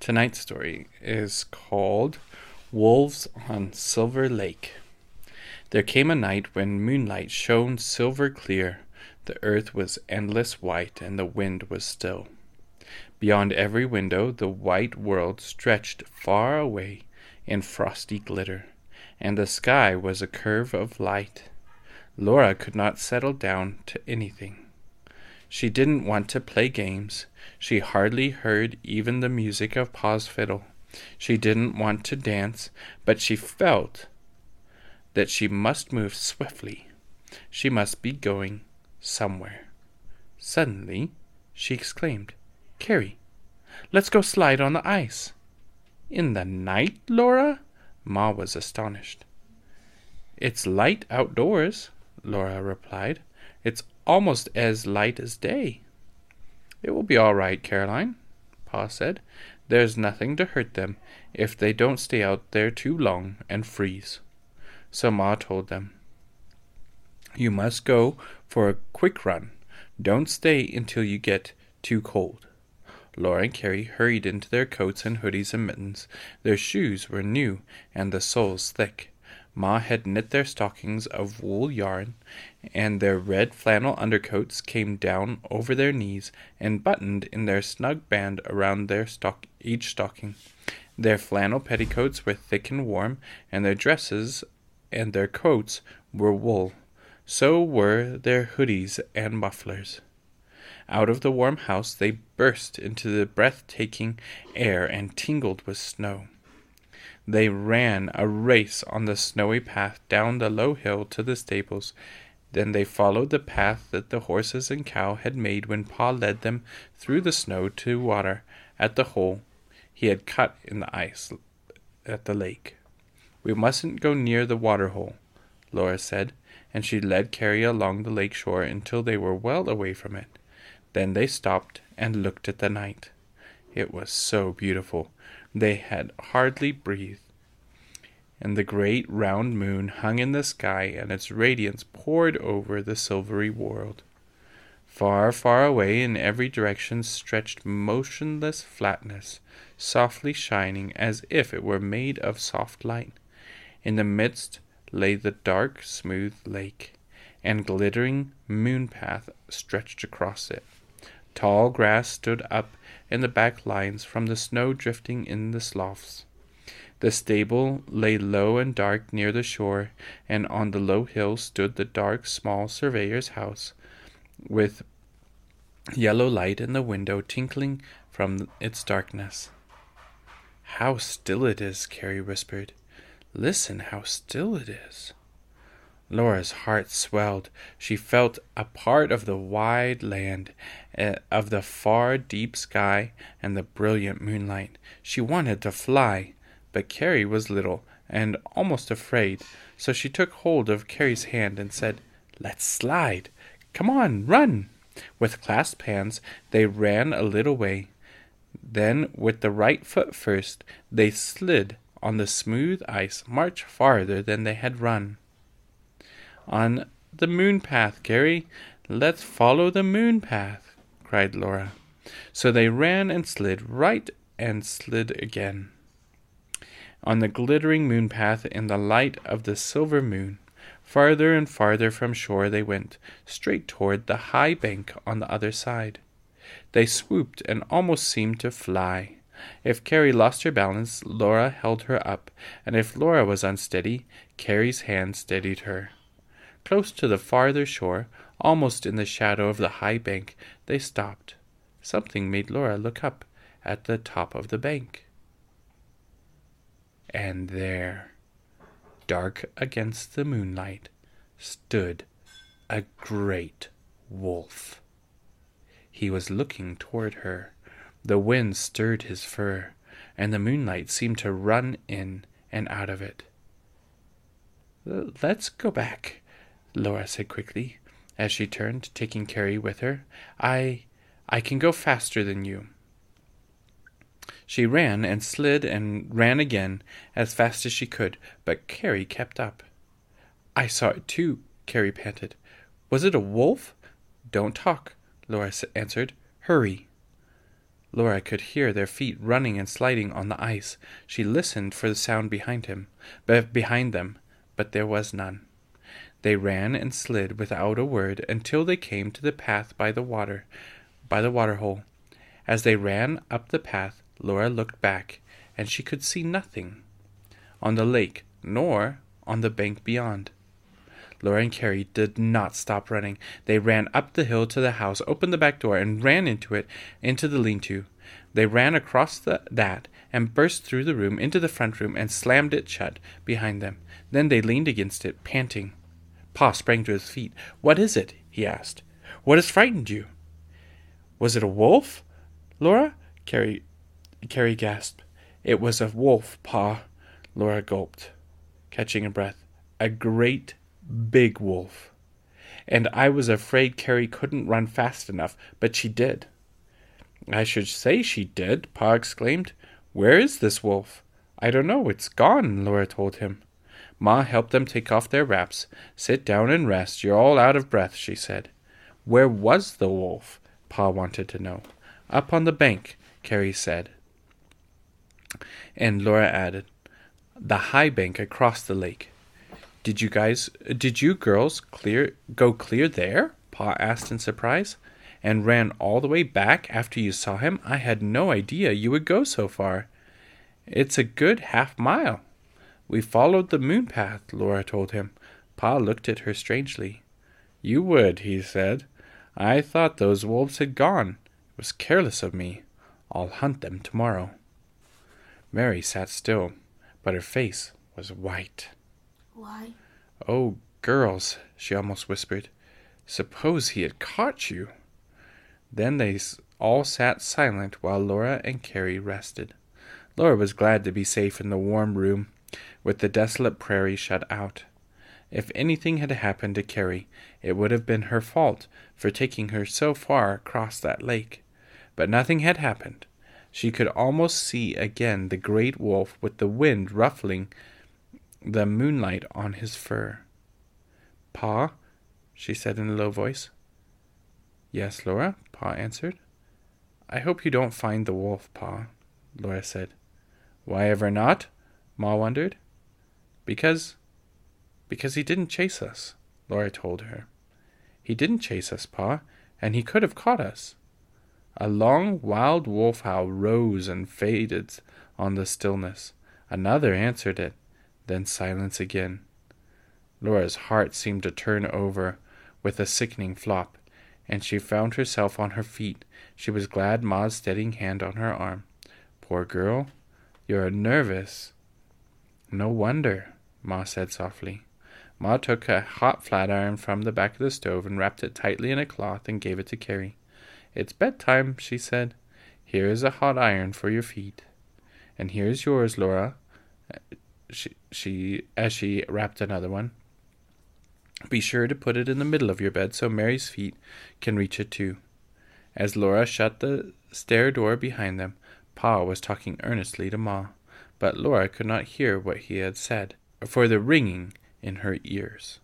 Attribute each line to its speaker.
Speaker 1: Tonight's story is called Wolves on Silver Lake. There came a night when moonlight shone silver clear, the earth was endless white, and the wind was still. Beyond every window the white world stretched far away in frosty glitter, and the sky was a curve of light. Laura could not settle down to anything. She didn't want to play games. She hardly heard even the music of Pa's fiddle. She didn't want to dance, but she felt that she must move swiftly. She must be going somewhere. Suddenly, she exclaimed, Carrie, let's go slide on the ice. In the night, Laura? Ma was astonished. It's light outdoors, Laura replied. It's almost as light as day. It will be all right, Caroline, Pa said. There's nothing to hurt them if they don't stay out there too long and freeze. So Ma told them, You must go for a quick run. Don't stay until you get too cold. Laura and Carrie hurried into their coats and hoodies and mittens. Their shoes were new and the soles thick. Ma had knit their stockings of wool yarn, and their red flannel undercoats came down over their knees and buttoned in their snug band around their stock each stocking. Their flannel petticoats were thick and warm, and their dresses and their coats were wool. So were their hoodies and mufflers. Out of the warm house they burst into the breathtaking air and tingled with snow. They ran a race on the snowy path down the low hill to the stables. Then they followed the path that the horses and cow had made when Pa led them through the snow to water at the hole he had cut in the ice at the lake. We mustn't go near the water hole, Laura said, and she led Carrie along the lake shore until they were well away from it. Then they stopped and looked at the night. It was so beautiful. They had hardly breathed, and the great round moon hung in the sky, and its radiance poured over the silvery world. Far, far away in every direction stretched motionless flatness, softly shining as if it were made of soft light. In the midst lay the dark, smooth lake, and glittering moon path stretched across it. Tall grass stood up in the back lines from the snow drifting in the sloughs. The stable lay low and dark near the shore, and on the low hill stood the dark, small surveyor's house, with yellow light in the window tinkling from its darkness. How still it is, Carrie whispered. Listen how still it is. Laura's heart swelled. She felt a part of the wide land, uh, of the far deep sky and the brilliant moonlight. She wanted to fly, but Carrie was little and almost afraid, so she took hold of Carrie's hand and said, Let's slide. Come on, run. With clasped hands, they ran a little way. Then, with the right foot first, they slid on the smooth ice much farther than they had run on the moon path, Carrie. Let's follow the moon path, cried Laura. So they ran and slid right and slid again. On the glittering moon path in the light of the silver moon, farther and farther from shore they went, straight toward the high bank on the other side. They swooped and almost seemed to fly. If Carrie lost her balance, Laura held her up, and if Laura was unsteady, Carrie's hand steadied her. Close to the farther shore, almost in the shadow of the high bank, they stopped. Something made Laura look up at the top of the bank. And there, dark against the moonlight, stood a great wolf. He was looking toward her. The wind stirred his fur, and the moonlight seemed to run in and out of it. Let's go back, Laura said quickly, as she turned, taking Carrie with her. I I can go faster than you. She ran and slid and ran again as fast as she could, but Carrie kept up. I saw it too, Carrie panted. Was it a wolf? Don't talk, Laura answered. Hurry. Laura could hear their feet running and sliding on the ice. She listened for the sound behind him, behind them, but there was none. They ran and slid without a word until they came to the path by the water, by the water hole. As they ran up the path, Laura looked back, and she could see nothing on the lake, nor on the bank beyond. Laura and Carrie did not stop running. They ran up the hill to the house, opened the back door, and ran into it, into the lean to. They ran across the, that and burst through the room into the front room and slammed it shut behind them. Then they leaned against it, panting. Pa sprang to his feet. What is it? he asked. What has frightened you? Was it a wolf? Laura? Carrie, Carrie gasped. It was a wolf, Pa. Laura gulped, catching a breath. A great big wolf. And I was afraid Carrie couldn't run fast enough, but she did. I should say she did, Pa exclaimed. Where is this wolf? I don't know, it's gone, Laura told him. Ma helped them take off their wraps. Sit down and rest. You're all out of breath, she said. Where was the wolf? Pa wanted to know. Up on the bank, Carrie said. And Laura added, The high bank across the lake. Did you guys, did you girls clear, go clear there? Pa asked in surprise. And ran all the way back after you saw him? I had no idea you would go so far. It's a good half mile. We followed the moon path, Laura told him. Pa looked at her strangely. You would, he said. I thought those wolves had gone. It was careless of me. I'll hunt them tomorrow. Mary sat still, but her face was white.
Speaker 2: Why?
Speaker 1: Oh, girls, she almost whispered. Suppose he had caught you. Then they all sat silent while Laura and Carrie rested. Laura was glad to be safe in the warm room, with the desolate prairie shut out. If anything had happened to Carrie, it would have been her fault for taking her so far across that lake. But nothing had happened. She could almost see again the great wolf with the wind ruffling the moonlight on his fur. Pa, she said in a low voice. Yes, Laura, Pa answered. I hope you don't find the wolf, Pa, Laura said. Why ever not? Ma wondered. Because. Because he didn't chase us, Laura told her. He didn't chase us, Pa, and he could have caught us. A long, wild wolf howl rose and faded on the stillness. Another answered it, then silence again. Laura's heart seemed to turn over with a sickening flop, and she found herself on her feet. She was glad Ma's steadying hand on her arm. Poor girl, you're nervous. No wonder, Ma said softly. Ma took a hot flatiron from the back of the stove and wrapped it tightly in a cloth and gave it to Carrie. It's bedtime, she said. Here is a hot iron for your feet. And here's yours, Laura. Uh, she, she, as she wrapped another one. Be sure to put it in the middle of your bed so Mary's feet can reach it too. As Laura shut the stair door behind them, Pa was talking earnestly to Ma, but Laura could not hear what he had said for the ringing in her ears.